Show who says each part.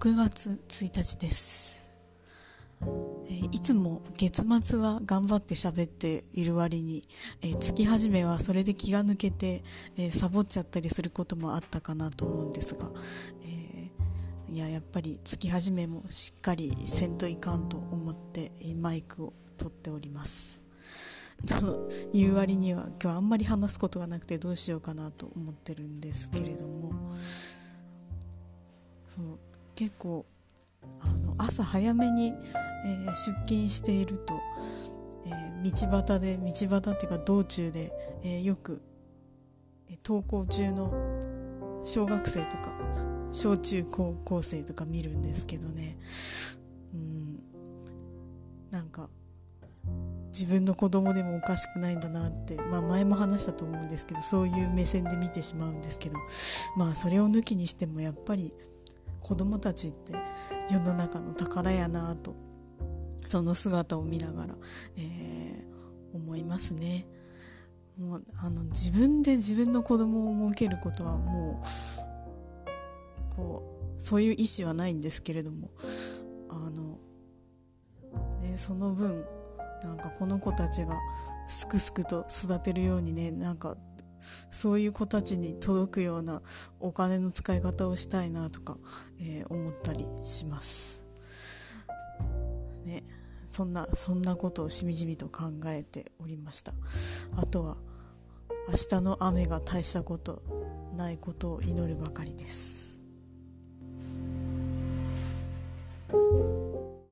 Speaker 1: 6月1日です、えいつも月末は頑張って喋っている割に、え月始めはそれで気が抜けて、えサボっちゃったりすることもあったかなと思うんですが、えーいややっぱり月始めもしっかりせんといかんと思ってえマイクを取っております。という割には今日あんまり話すことがなくてどうしようかなと思ってるんですけれどもそう結構あの朝早めに、え出勤していると、え道端で道端っていうか道中で、えよく、登校中の小学生とか小中高校生とか見るんですけどね。うん。なんか自分の子供でもおかしくないんだなって、まあ前も話したと思うんですけど、そういう目線で見てしまうんですけど、まあそれを抜きにしてもやっぱり子供たちって世の中の宝やなと、その姿を見ながら、えー思いますね。もう、あの、自分で自分の子供を設けることはもう、こう、そういう意思はないんですけれども、あの、ね、その分、なんかこの子たちがすくすくと育てるようにね、なんかそういう子たちに届くようなお金の使い方をしたいなとか、えー思ったりします。ね、そんな、そんなことをしみじみと考えておりました。あとは、明日の雨が大したことないことを祈るばかりです。